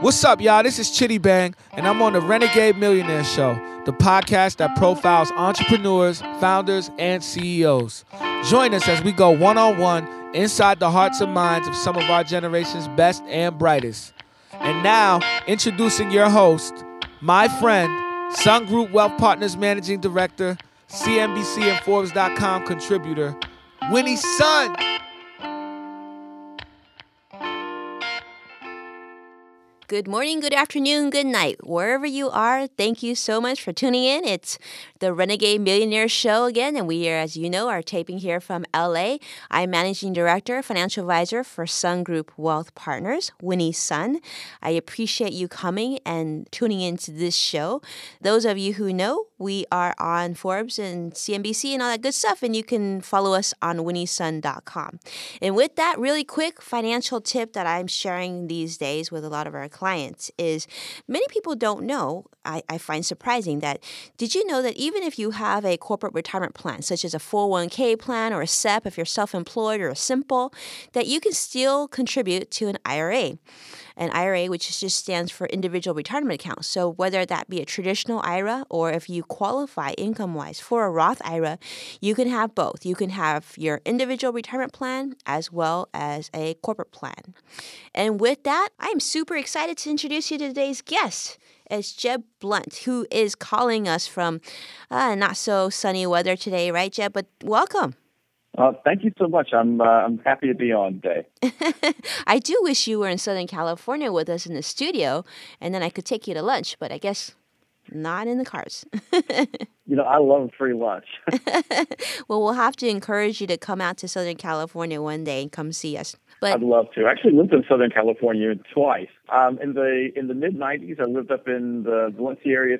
What's up, y'all? This is Chitty Bang, and I'm on the Renegade Millionaire Show, the podcast that profiles entrepreneurs, founders, and CEOs. Join us as we go one on one inside the hearts and minds of some of our generation's best and brightest. And now, introducing your host, my friend, Sun Group Wealth Partners Managing Director, CNBC and Forbes.com contributor, Winnie Sun. Good morning, good afternoon, good night. Wherever you are, thank you so much for tuning in. It's the Renegade Millionaire Show again, and we are, as you know, are taping here from LA. I'm Managing Director, Financial Advisor for Sun Group Wealth Partners, Winnie Sun. I appreciate you coming and tuning into this show. Those of you who know, we are on Forbes and CNBC and all that good stuff, and you can follow us on winniesun.com. And with that, really quick financial tip that I'm sharing these days with a lot of our clients is many people don't know, I, I find surprising that did you know that even if you have a corporate retirement plan, such as a 401k plan or a SEP, if you're self employed or a simple, that you can still contribute to an IRA? An IRA, which just stands for individual retirement account. So, whether that be a traditional IRA or if you qualify income wise for a Roth IRA, you can have both. You can have your individual retirement plan as well as a corporate plan. And with that, I am super excited to introduce you to today's guest. It's Jeb Blount, who is calling us from uh, not so sunny weather today, right, Jeb? But welcome. Uh, thank you so much. I'm uh, I'm happy to be on today. I do wish you were in Southern California with us in the studio, and then I could take you to lunch. But I guess not in the cars. you know, I love free lunch. well, we'll have to encourage you to come out to Southern California one day and come see us. But I'd love to. I actually lived in Southern California twice. Um, in the in the mid '90s, I lived up in the Valencia area,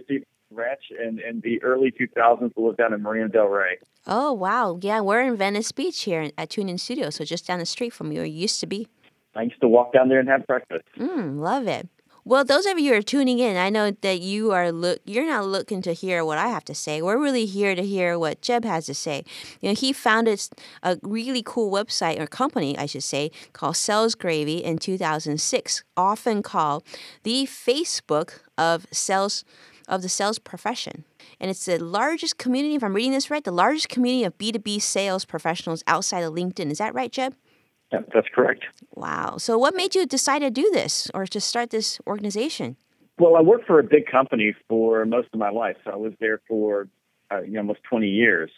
Ranch, and in the early 2000s, I lived down in Marina Del Rey. Oh wow! Yeah, we're in Venice Beach here at TuneIn Studio, so just down the street from where you used to be. I used to walk down there and have breakfast. Mm, love it. Well, those of you who are tuning in, I know that you are look you're not looking to hear what I have to say. We're really here to hear what Jeb has to say. You know, he founded a really cool website or company, I should say, called Sales Gravy in 2006, often called the Facebook of sales of the sales profession. And it's the largest community, if I'm reading this right, the largest community of B2B sales professionals outside of LinkedIn. Is that right, Jeb? Yeah, that's correct. Wow. So, what made you decide to do this or to start this organization? Well, I worked for a big company for most of my life. So I was there for uh, you know, almost 20 years.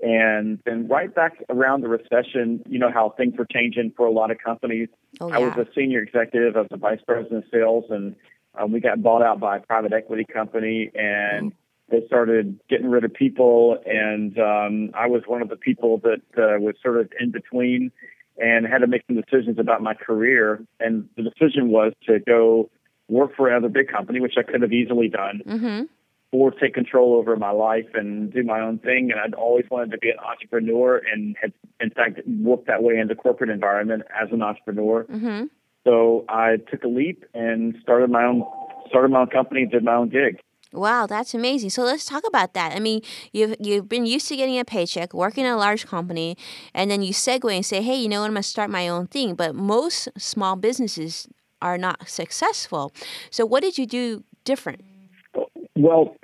And then right back around the recession, you know how things were changing for a lot of companies. Oh, yeah. I was a senior executive, I was a vice president of sales, and um, we got bought out by a private equity company, and mm. they started getting rid of people. And um, I was one of the people that uh, was sort of in between and had to make some decisions about my career. And the decision was to go work for another big company, which I could have easily done, mm-hmm. or take control over my life and do my own thing. And I'd always wanted to be an entrepreneur and had, in fact, worked that way in the corporate environment as an entrepreneur. Mm-hmm. So I took a leap and started my own started my own company, did my own gig. Wow, that's amazing. So let's talk about that. I mean, you've you've been used to getting a paycheck, working in a large company, and then you segue and say, "Hey, you know what? I'm going to start my own thing." But most small businesses are not successful. So what did you do different? Well,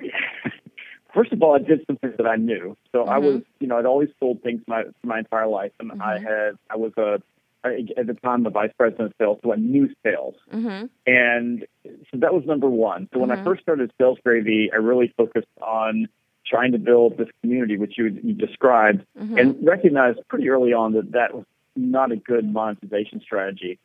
first of all, I did something that I knew. So mm-hmm. I was, you know, I'd always sold things my my entire life, and mm-hmm. I had I was a at the time the vice president of sales, so I knew sales. Mm-hmm. And so that was number one. So when mm-hmm. I first started Sales Gravy, I really focused on trying to build this community, which you, you described, mm-hmm. and recognized pretty early on that that was not a good monetization strategy.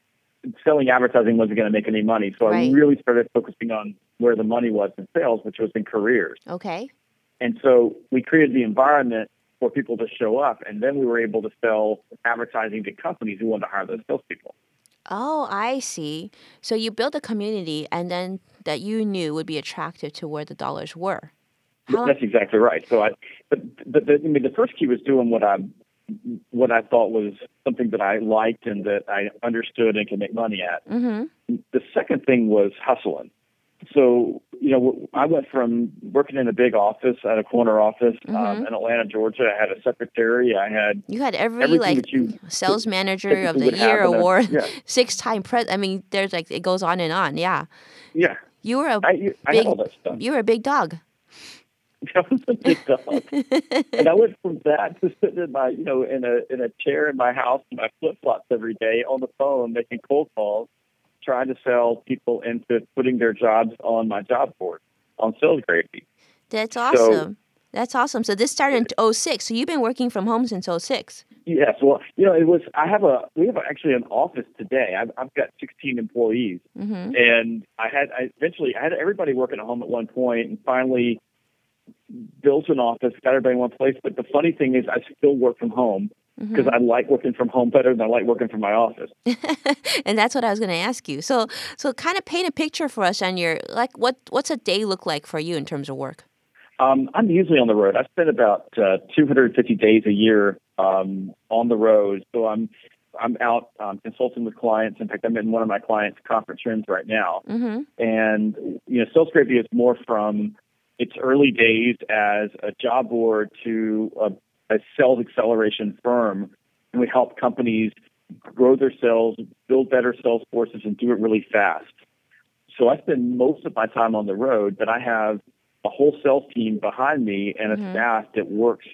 Selling advertising wasn't going to make any money. So right. I really started focusing on where the money was in sales, which was in careers. Okay. And so we created the environment for people to show up. And then we were able to sell advertising to companies who wanted to hire those salespeople. Oh, I see. So you built a community and then that you knew would be attractive to where the dollars were. How That's exactly right. So I, but, but the, I mean, the first key was doing what I, what I thought was something that I liked and that I understood and could make money at. Mm-hmm. The second thing was hustling. So you know, I went from working in a big office at a corner office um, Mhm. in Atlanta, Georgia. I had a secretary. I had You had every like you sales manager of the year award, Yeah, six time pres. I mean, there's like it goes on and on. Yeah, yeah. you were a I, you- I Big- had all that stuff. you were a big dog. I was a big dog, and I went from that to sitting in my, you know, in a in a chair in my house in my flip flops every day on the phone making cold calls, trying to sell people into putting their jobs on my job board on Sales Gravy. That's awesome. That's awesome. So this started in 06. So you've been working from home since 06. Yes, well, you know, it was. I have a. We have actually an office today. I've, I've got 16 employees, Mm-hmm. and I had. I eventually I had everybody working at home at one point, and finally built an office, got everybody in one place. But the funny thing is, I still work from home Mm-hmm. because I like working from home better than I like working from my office. and that's what I was going to ask you. So, so kind of paint a picture for us on your like what what's a day look like for you in terms of work? Um, I'm usually on the road. I spend about uh, 250 days a year um, on the road, so I'm I'm out um, consulting with clients. In fact, I'm in one of my clients' conference rooms right now. Mm-hmm. And you know, Sales Gravy is more from its early days as a job board to a, a sales acceleration firm, and we help companies grow their sales, build better sales forces, and do it really fast. So I spend most of my time on the road, but I have a whole sales team behind me and a Mhm. staff that works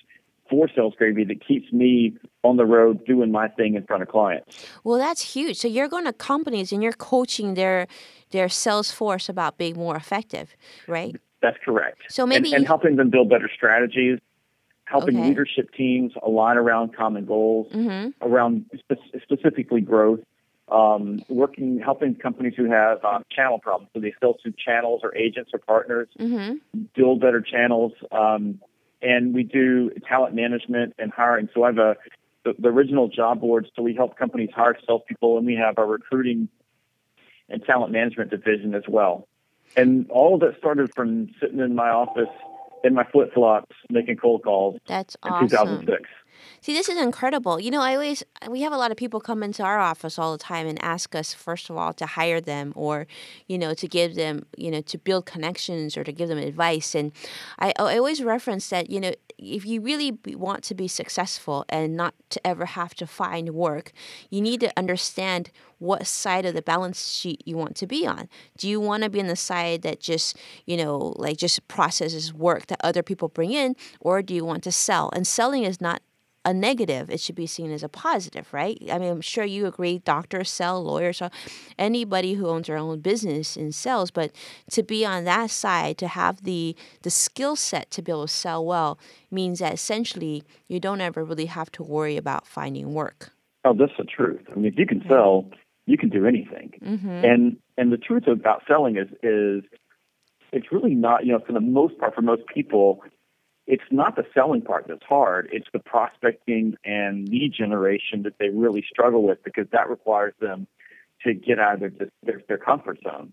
for Sales Gravy that keeps me on the road doing my thing in front of clients. Well, that's huge. So you're going to companies and you're coaching their their sales force about being more effective, right? That's correct. So and, maybe and helping them build better strategies, helping Okay. leadership teams align around common goals, hmm around spe- specifically growth, um, working, helping companies who have um, channel problems, so they sell to channels or agents or partners, hmm build better channels, um, and we do talent management and hiring. So I have a the, the original job board, so we help companies hire salespeople, and we have our recruiting and talent management division as well. And all of that started from sitting in my office in my flip flops making cold calls That's in awesome. 2006. See, this is incredible. You know, I always uh, we have a lot of people come into our office all the time and ask us first of all to hire them or, you know, to give them, you know, to build connections or to give them advice. And I, I always reference that, you know, if you really want to be successful and not to ever have to find work, you need to understand what side of the balance sheet you want to be on. Do you want to be on the side that just, you know, like just processes work that other people bring in, or do you want to sell? And selling is not a negative, it should be seen as a positive, right? I mean, I'm sure you agree. Doctors sell, lawyers sell, anybody who owns their own business in sales. But to be on that side, to have the the skill set to be able to sell well, means that essentially you don't ever really have to worry about finding work. Oh, that's the truth. I mean, if you can sell, you can do anything. Mm-hmm. And and the truth about selling is is it's really not you know for the most part for most people it's not the selling part that's hard it's the prospecting and lead generation that they really struggle with because that requires them to get out of their their, their comfort zone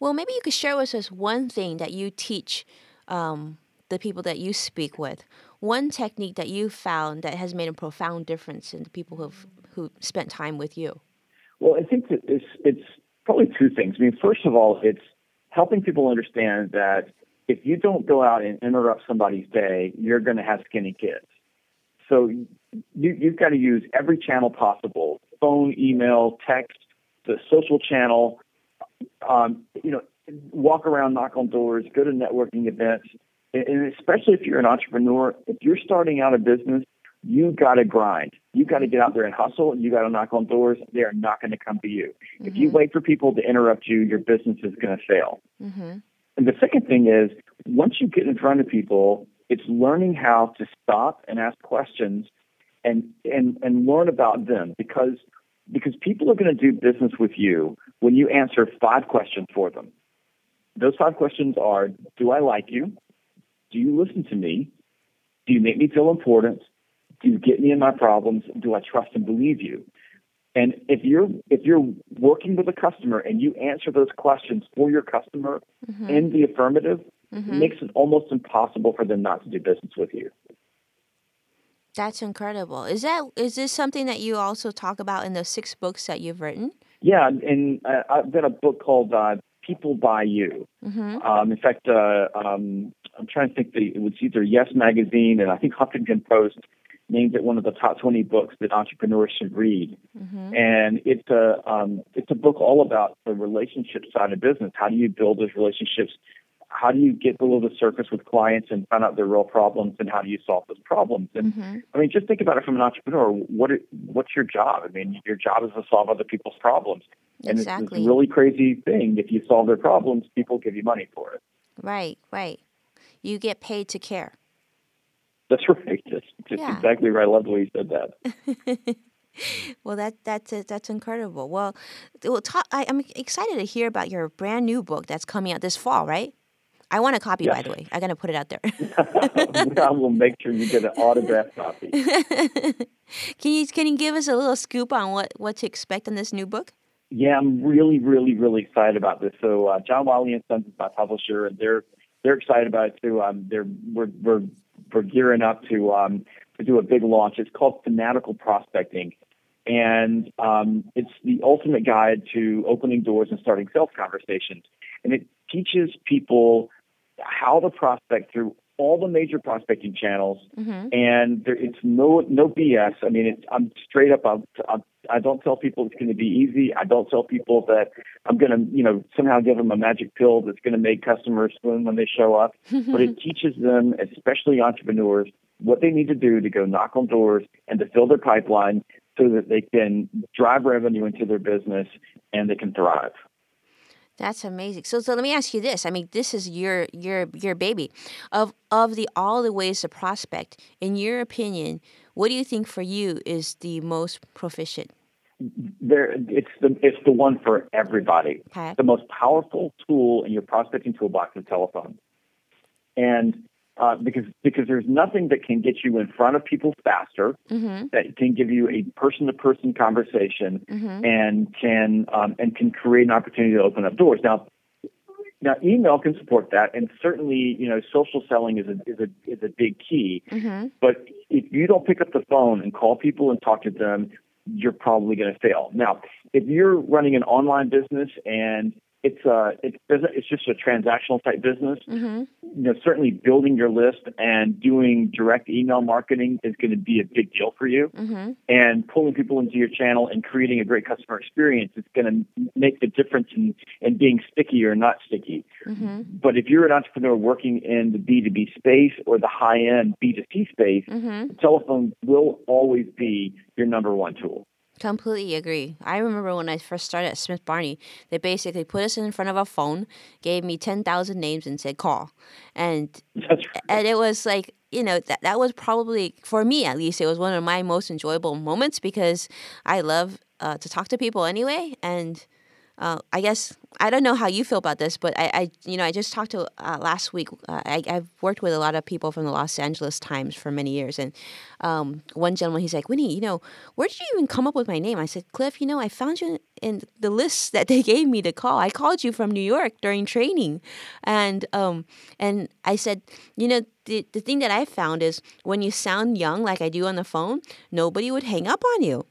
Well, maybe you could share with us one thing that you teach um, the people that you speak with. One technique that you found that has made a profound difference in the people who've who spent time with you. well i think that it's it's probably two things i mean first of all it's helping people understand that if you don't go out and interrupt somebody's day you're going to have skinny kids. So you, you've got to use every channel possible phone email text the social channel um, you know walk around knock on doors go to networking events. And especially if you're an entrepreneur if you're starting out a business you got to grind. You got to get out there and hustle and you got to knock on doors. They are not going to come to you. If you wait for people to interrupt you your business is going to fail. Mm-hmm. And the second thing is, once you get in front of people, it's learning how to stop and ask questions and and and learn about them because because people are going to do business with you when you answer five questions for them. Those five questions are: Do I like you? Do you listen to me? Do you make me feel important? Do you get me in my problems? Do I trust and believe you? And if you're if you're working with a customer and you answer those questions for your customer Mm-hmm. in the affirmative, Mhm. it makes it almost impossible for them not to do business with you. That's incredible. Is that is this something that you also talk about in the six books that you've written? Yeah, and uh, I've got a book called uh, people buy you. Mm-hmm. Um, in fact, uh, um, I'm trying to think. The, it was either Yes Magazine and I think Huffington Post named it one of the top 20 books that entrepreneurs should read. Mm-hmm. And it's a um, it's a book all about the relationship side of business. How do you build those relationships? How do you get below the surface with clients and find out their real problems, and how do you solve those problems? And mm-hmm. I mean, just think about it from an entrepreneur. What what's your job? I mean, your job is to solve other people's problems. And exactly. it's this really crazy thing. If you solve their problems, people give you money for it. Right, right. You get paid to care. That's right. Just yeah. exactly right. I love the way you said that. well, that that's that's incredible. Well, well talk, I, am excited to hear about your brand new book that's coming out this fall, right? I want a copy, yes. by the way. I'm gonna put it out there. I will make sure you get an autographed copy. can you can you give us a little scoop on what what to expect in this new book? Yeah, I'm really, really, really excited about this. So, uh, John Wiley and Sons is my publisher, and they're they're excited about it too. Um, they're we're we're we're gearing up to um, to do a big launch. It's called Fanatical Prospecting, and um, it's the ultimate guide to opening doors and starting sales conversations. And it teaches people how to prospect through all the major prospecting channels, mm-hmm. and there, it's no no BS. I mean, it's, I'm straight up. I'm, I'm, I don't tell people it's going to be easy. I don't tell people that I'm going to, you know, somehow give them a magic pill that's going to make customers swoon when they show up. but it teaches them, especially entrepreneurs, what they need to do to go knock on doors and to fill their pipeline so that they can drive revenue into their business and they can thrive. That's amazing. So, so let me ask you this. I mean, this is your your your baby. Of of the all the ways to prospect, in your opinion, what do you think for you is the most proficient? There, it's the it's the one for everybody. Okay. The most powerful tool in your prospecting toolbox is telephone, and uh, because because there's nothing that can get you in front of people faster, mm-hmm. that can give you a person to person conversation, mm-hmm. and can um, and can create an opportunity to open up doors. Now, now email can support that, and certainly you know social selling is a is a is a big key. Mm-hmm. But if you don't pick up the phone and call people and talk to them, you're probably going to fail. Now, if you're running an online business and it's uh it's it's just a transactional type business. Mm-hmm. You know, certainly building your list and doing direct email marketing is going to be a big deal for you. Mm-hmm. And pulling people into your channel and creating a great customer experience is going to make the difference in in being sticky or not sticky. Mm-hmm. But if you're an entrepreneur working in the B2B space or the high end B2C space, mm-hmm. the telephone will always be your number one tool. Completely agree. I remember when I first started at Smith Barney, they basically put us in front of a phone, gave me 10,000 names, and said, call. And, right. and it was like, you know, that, that was probably, for me at least, it was one of my most enjoyable moments because I love uh, to talk to people anyway. And uh, I guess I don't know how you feel about this, but I, I you know, I just talked to uh, last week. Uh, I, have worked with a lot of people from the Los Angeles Times for many years, and um, one gentleman, he's like, Winnie, you know, where did you even come up with my name? I said, Cliff, you know, I found you in the list that they gave me to call. I called you from New York during training, and um, and I said, you know, the the thing that I found is when you sound young, like I do on the phone, nobody would hang up on you,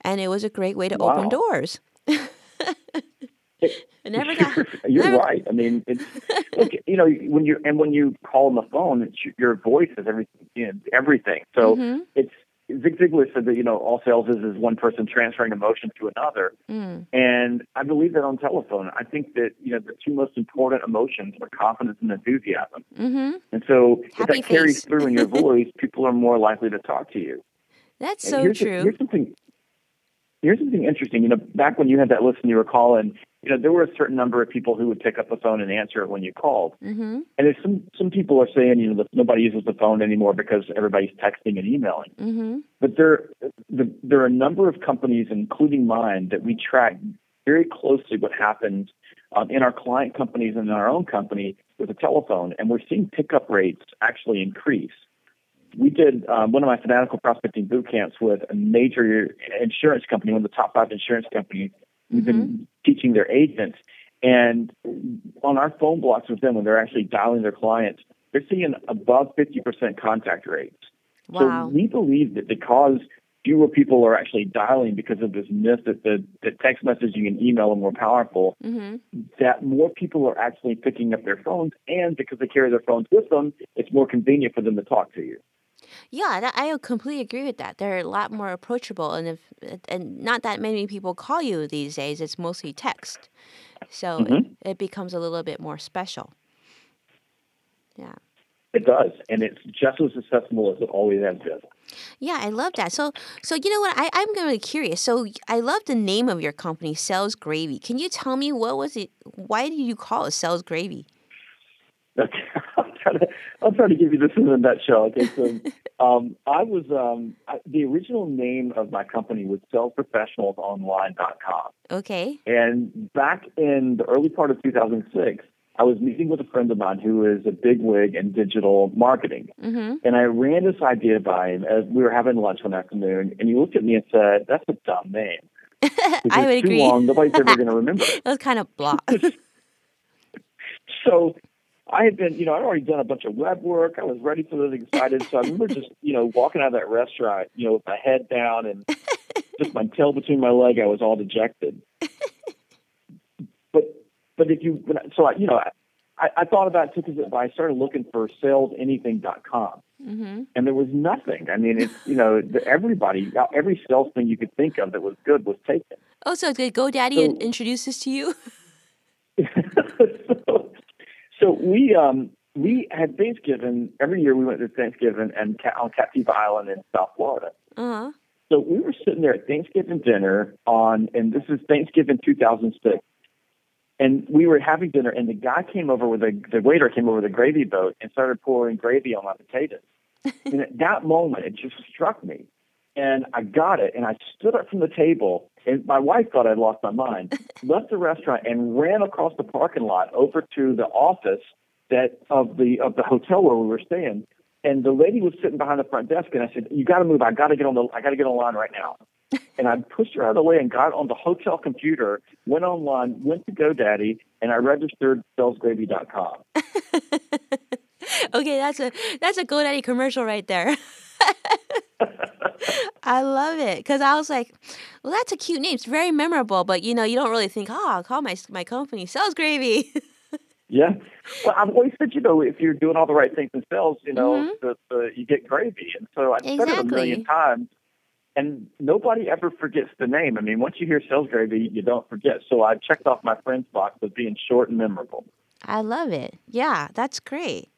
and it was a great way to wow. open doors. never got. You're never. right. I mean, it's look, you know, when you and when you call on the phone, it's your voice is everything. You know, everything. So mm-hmm. it's Zig Ziglar said that you know all sales is is one person transferring emotion to another, mm. and I believe that on telephone. I think that you know the two most important emotions are confidence and enthusiasm. Mm-hmm. And so Happy if that face. carries through in your voice, people are more likely to talk to you. That's and so true. A, here's something here's something interesting. You know, back when you had that list and you were calling, you know, there were a certain number of people who would pick up the phone and answer it when you called. Mm-hmm. And there's some some people are saying, you know, that nobody uses the phone anymore because everybody's texting and emailing. Mm-hmm. But there the, there are a number of companies, including mine, that we track very closely what happens um, in our client companies and in our own company with the telephone, and we're seeing pickup rates actually increase we did um, one of my fanatical prospecting boot camps with a major insurance company, one of the top five insurance companies. We've mm-hmm. been teaching their agents, and on our phone blocks with them, when they're actually dialing their clients, they're seeing above 50% contact rates. Wow. So we believe that because fewer people are actually dialing because of this myth that the, the text messaging and email are more powerful, Mm-hmm. that more people are actually picking up their phones, and because they carry their phones with them, it's more convenient for them to talk to you. Yeah, that, I completely agree with that. They're a lot more approachable, and if and not that many people call you these days. It's mostly text, so it, Mhm. it becomes a little bit more special. Yeah. It does, and it's just as accessible as it always has been. Yeah, I love that. So, so you know what? I, I'm really curious. So, I love the name of your company, Sales Gravy. Can you tell me what was it? Why did you call it Sales Gravy? Okay, try to I'll try to give you this in a nutshell. Okay, so um, I was um, I, the original name of my company was SalesProfessionalsOnline.com, Okay. and back in the early part of 2006, I was meeting with a friend of mine who is a bigwig in digital marketing, Mm-hmm. and I ran this idea by him as we were having lunch one afternoon, and he looked at me and said, "That's a dumb name. I it's would too agree. long, nobody's ever going to remember it." That was kind of blah. so I had been, you know, I'd already done a bunch of web work. I was ready for this, excited. So I remember just, you know, walking out of that restaurant, you know, with my head down and just my tail between my leg. I was all dejected. But, but if you, so I, you know, I, I thought about it because I started looking for salesanything.com mm-hmm. and there was nothing. I mean, it's, you know, everybody, every sales thing you could think of that was good was taken. Oh, so did GoDaddy So- introduce this to you? so, we um we had Thanksgiving every year. We went to Thanksgiving and on Captiva Island in South Florida. Uh-huh. So we were sitting there at Thanksgiving dinner on, and this is Thanksgiving 2006. And we were having dinner, and the guy came over with a the waiter came over with a gravy boat and started pouring gravy on my potatoes. and at that moment, it just struck me, and I got it, and I stood up from the table, and my wife thought I'd lost my mind. left the restaurant and ran across the parking lot over to the office that of the of the hotel where we were staying. And the lady was sitting behind the front desk, and I said, "You got to move. I got to get on the. I got to get online right now." and I pushed her out of the way and got on the hotel computer, went online, went to GoDaddy, and I registered salesgravy.com. okay, that's a that's a GoDaddy commercial right there. I love it because I was like, "Well, that's a cute name. It's very memorable." But you know, you don't really think, "Oh, I'll call my my company Sales Gravy." Yeah. Well, I've always said, you know, if you're doing all the right things in sales, you know, Mhm. the, the, you get gravy. And so I said it a million times, and nobody ever forgets the name. I mean, once you hear sales gravy, you don't forget. So I checked off my friend's box of being short and memorable. I love it. Yeah, that's great.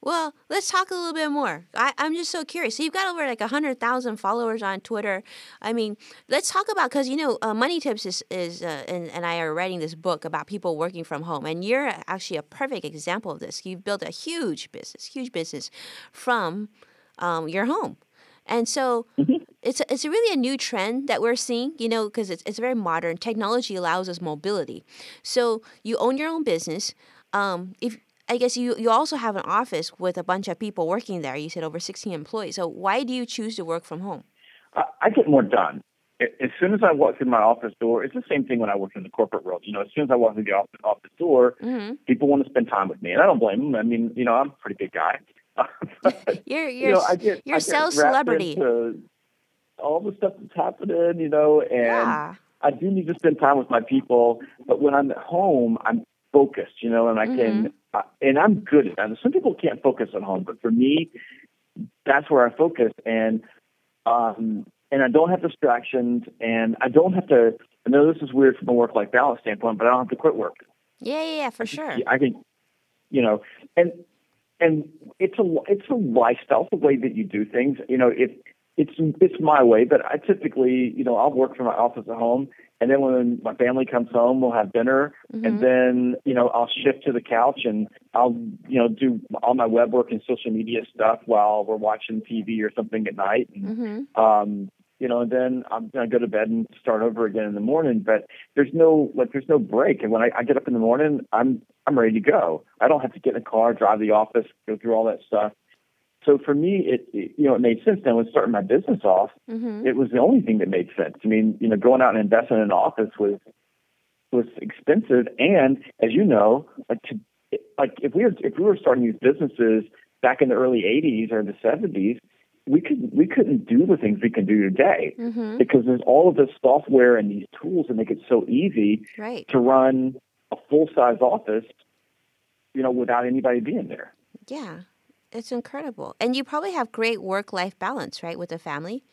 Well, let's talk a little bit more. I, I'm just so curious. So you've got over like 100,000 followers on Twitter. I mean, let's talk about, because, you know, uh, Money Tips is, is uh, and, and I are writing this book about people working from home. And you're actually a perfect example of this. You've built a huge business, huge business from um, your home. And so it's a, it's really a new trend that we're seeing, you know, because it's, it's very modern. Technology allows us mobility. So you own your own business. Um, if I guess you, you also have an office with a bunch of people working there. You said over 16 employees. So why do you choose to work from home? I, I get more done. As soon as I walk through my office door, it's the same thing when I work in the corporate world. You know, as soon as I walk through the office, office door, hmm people want to spend time with me, and I don't blame them. I mean, you know, I'm a pretty big guy. But, You're you you're know, I get, you're I a get sales celebrity. all the stuff that's happening, you know, and yeah. I do need to spend time with my people. But when I'm at home, I'm focused, you know, and I can, uh, and I'm good at that. Some people can't focus at home, but for me, that's where I focus, and um, and I don't have distractions, and I don't have to. I know this is weird from a work-life balance standpoint, but I don't have to quit work. Yeah, yeah, yeah, for sure. I can, you know, and and it's a it's a lifestyle, the way that you do things. You know, it it's it's my way, but I typically, you know, I'll work from my office at home, and then when my family comes home, we'll have dinner, Mhm. and then you know I'll shift to the couch and I'll you know do all my web work and social media stuff while we're watching TV or something at night. And, hmm um, you know, and then I'm gonna go to bed and start over again in the morning. But there's no like there's no break. And when I, I get up in the morning, I'm I'm ready to go. I don't have to get in a car, drive to the office, go through all that stuff. So for me, it, it you know it made sense. Then when starting my business off, hmm it was the only thing that made sense. I mean, you know, going out and investing in an office was was expensive, and as you know, like to like if we were if we were starting these businesses back in the early '80s or the '70s, we could we couldn't do the things we can do today Mm-hmm. because there's all of this software and these tools that make it so easy Right. to run a full size office, you know, without anybody being there. Yeah. It's incredible. And you probably have great work life balance, right, with the family?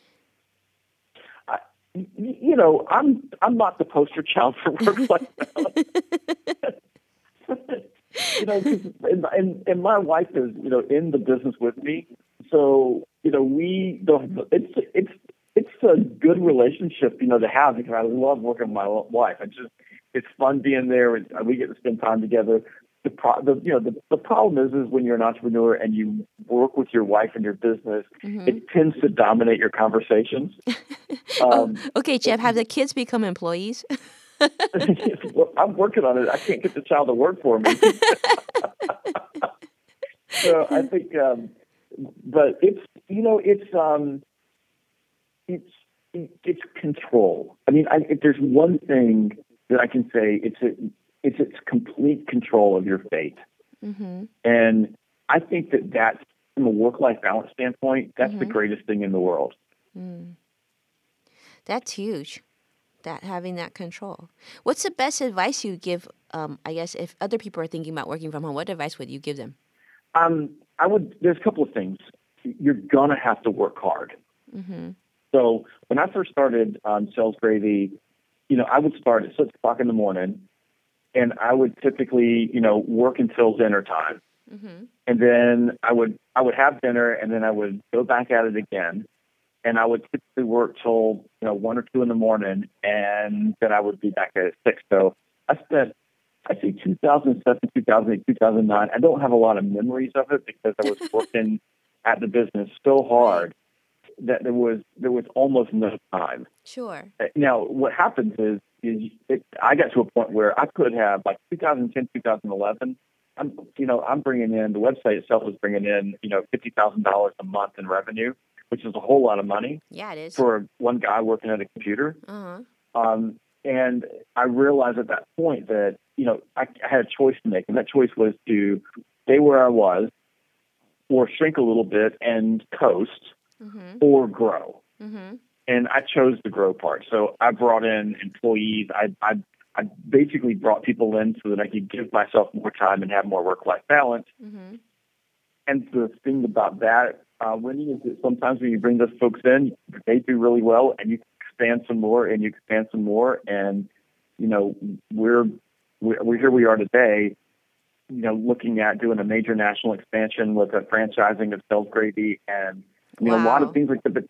You know, I'm I'm not the poster child for work life balance. you know, and, and and my wife is you know in the business with me, so you know we don't. It's it's it's a good relationship, you know, to have because I love working with my wife. I just it's fun being there, and we get to spend time together. The, pro, the you know the, the problem is is when you're an entrepreneur and you work with your wife in your business, Mm-hmm. it tends to dominate your conversations. Um, Okay, Jeb, have the kids become employees? well, I'm working on it. I can't get the child to work for me. so I think, um, but it's you know it's um, it's it's control. I mean, I, if there's one thing that I can say, it's a, it's it's complete control of your fate, mm-hmm. and I think that that's from a work-life balance standpoint, that's the greatest thing in the world. That's huge. That having that control. What's the best advice you give? Um, I guess if other people are thinking about working from home, what advice would you give them? Um, I would. There's a couple of things. You're gonna have to work hard. Mm-hmm. So when I first started um, Sales Gravy, you know, I would start at six o'clock in the morning, and I would typically, you know, work until dinner time, Mm-hmm. and then I would I would have dinner, and then I would go back at it again, and I would typically work till you know one or two in the morning, and then I would be back at six. So I spent. I say 2007, 2008, 2009. I don't have a lot of memories of it because I was working at the business so hard that there was there was almost no time. Sure. Now, what happens is is it, I got to a point where I could have like 2010, 2011. I'm you know I'm bringing in the website itself was bringing in you know fifty thousand dollars a month in revenue, which is a whole lot of money Yeah, it is. for one guy working at a computer. Uh-huh. Um, and I realized at that point that, you know, I, I had a choice to make, and that choice was to stay where I was or shrink a little bit and coast Mm-hmm. or grow. Mm-hmm. And I chose the grow part. So I brought in employees. I, I, I basically brought people in so that I could give myself more time and have more work-life balance. Mm-hmm. And the thing about that, uh, Winnie, is that sometimes when you bring those folks in, they do really well, and you expand some more, and you expand some more, and you know we're we're, we're here. We are today, you know, looking at doing a major national expansion with a franchising of Sales Gravy, and you know a lot of things like that. But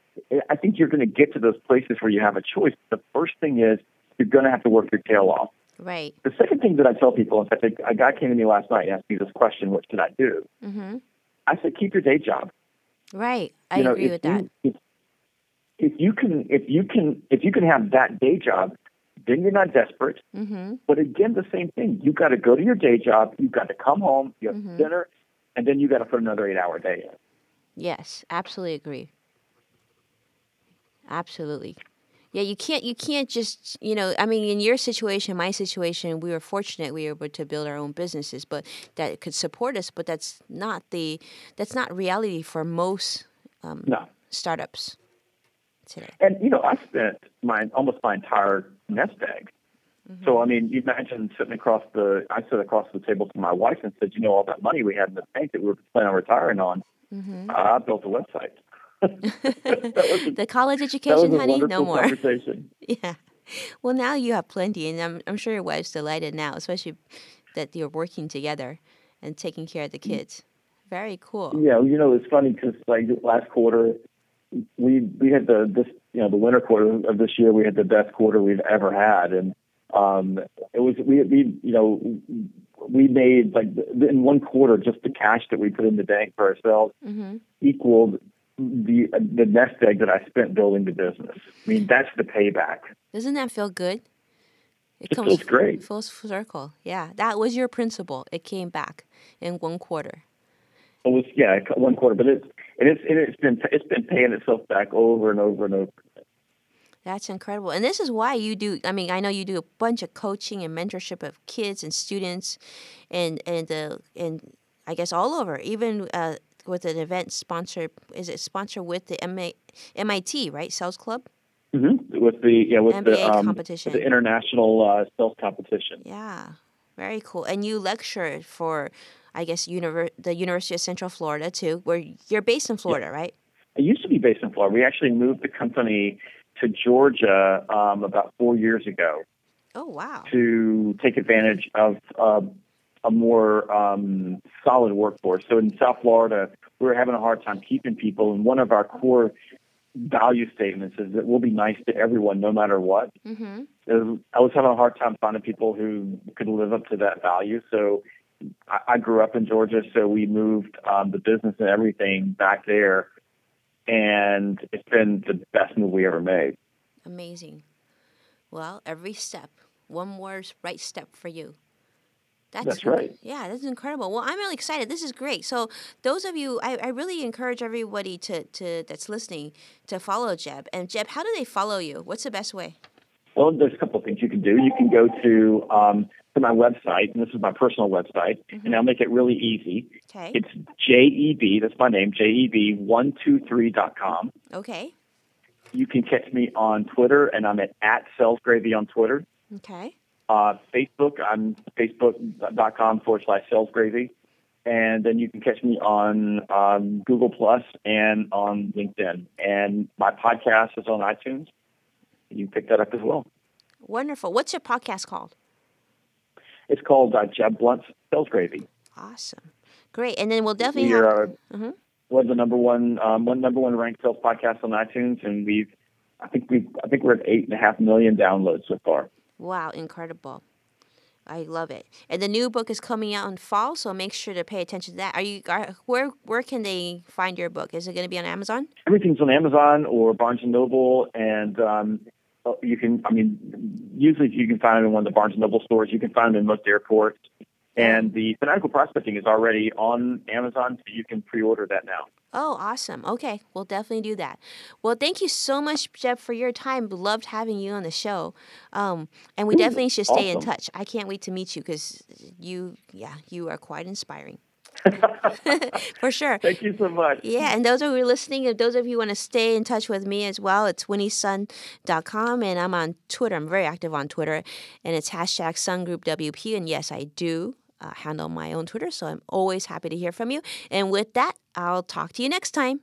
I think you're going to get to those places where you have a choice. The first thing is you're going to have to work your tail off. Right. The second thing that I tell people, in fact, a guy came to me last night and asked me this question: What should I do? Mm-hmm. I said, keep your day job. Right. I you know, agree with that. If, if you can, if you can, if you can have that day job, then you're not desperate. Mm-hmm. But again, the same thing. you've got to go to your day job. You've got to come home. You have Mhm. dinner, and then you got to put another eight-hour day in. Yes, absolutely agree. Absolutely. Yeah, you can't you can't just you know I mean in your situation, my situation, we were fortunate we were able to build our own businesses, but that could support us. But that's not the that's not reality for most um, No. startups today. And you know, I spent my almost my entire nest egg. So I mean, you imagine sitting across the. I sit across the table to my wife and said, "You know, all that money we had in the bank that we were planning on retiring on, Mm-hmm. I built a website." a, the college education, honey, no more. conversation. Yeah. Well, now you have plenty, and I'm I'm sure your wife's delighted now, especially that you're working together and taking care of the kids. Very cool. Yeah, you know, it's funny because like last quarter, we we had the this you know the winter quarter of this year we had the best quarter we've ever had, and um, it was we we you know we made like in one quarter just the cash that we put in the bank for ourselves Mm-hmm. equaled the the nest egg that I spent building the business. I mean, that's the payback. Doesn't that feel good? It feels great. Full circle. Yeah, that was your principle. It came back in one quarter. It was yeah one quarter, but it's and it's and it's been it's been paying itself back over and over and over. That's incredible. And this is why you do I mean, I know you do a bunch of coaching and mentorship of kids and students and and uh, and I guess all over, even uh, with an event sponsored. Is it sponsored with the MA, MIT right Sales Club? Mm-hmm. With the yeah with MBA the um, competition. the international uh, sales competition. Yeah, very cool. And you lecture for, I guess, univer- the University of Central Florida too, where you're based in Florida, right? I used to be based in Florida. We actually moved the company to Georgia um, about four years ago Oh wow. to take advantage of uh, a more um, solid workforce. So in South Florida, we were having a hard time keeping people, and one of our core value statements is that we'll be nice to everyone no matter what. Mm-hmm. I was having a hard time finding people who could live up to that value. So I, I grew up in Georgia, so we moved um, the business and everything back there, and it's been the best move we ever made. Amazing. Well, every step, one more right step for you. That's inc- right. Yeah, that's incredible. Well, I'm really excited. This is great. So, those of you, I, I really encourage everybody to, to that's listening to follow Jeb. And Jeb, how do they follow you? What's the best way? Well, there's a couple of things you can do. You can go to um, to my website, and this is my personal website, and I'll make it really easy. Okay. It's JEB, that's my name, JEB123.com. Okay. You can catch me on Twitter, and I'm at, at Gravy on Twitter. Okay. Uh, Facebook, I'm facebook.com forward slash salesgravy. And then you can catch me on um, Google Plus and on LinkedIn. And my podcast is on iTunes. You can pick that up as well. Wonderful. What's your podcast called? It's called uh, Jeb Blount's Sales Gravy. Awesome. Great. And then we'll definitely We have. are Mhm. we're the number one um, one number one ranked sales podcast on iTunes, and we've I think we I think we're at eight and a half million downloads so far. Wow, incredible. I love it. And the new book is coming out in fall, so make sure to pay attention to that. Are you are, where where can they find your book? Is it going to be on Amazon? Everything's on Amazon or Barnes and Noble, and um, you can I mean usually you can find them in one of the Barnes and Noble stores. You can find them in most airports. And the Fanatical Prospecting is already on Amazon, so you can pre-order that now. Oh, awesome. Okay, we'll definitely do that. Well, thank you so much, Jeb, for your time. Loved having you on the show. Um, and we Ooh, definitely should stay in touch. I can't wait to meet you because you, yeah, you are quite inspiring. for sure. Thank you so much. Yeah, and those of you listening, if those of you want to stay in touch with me as well, it's winniesun.com and I'm on Twitter. I'm very active on Twitter and it's hashtag sungroupwp. And yes, I do uh, handle my own Twitter, so I'm always happy to hear from you. And with that, I'll talk to you next time.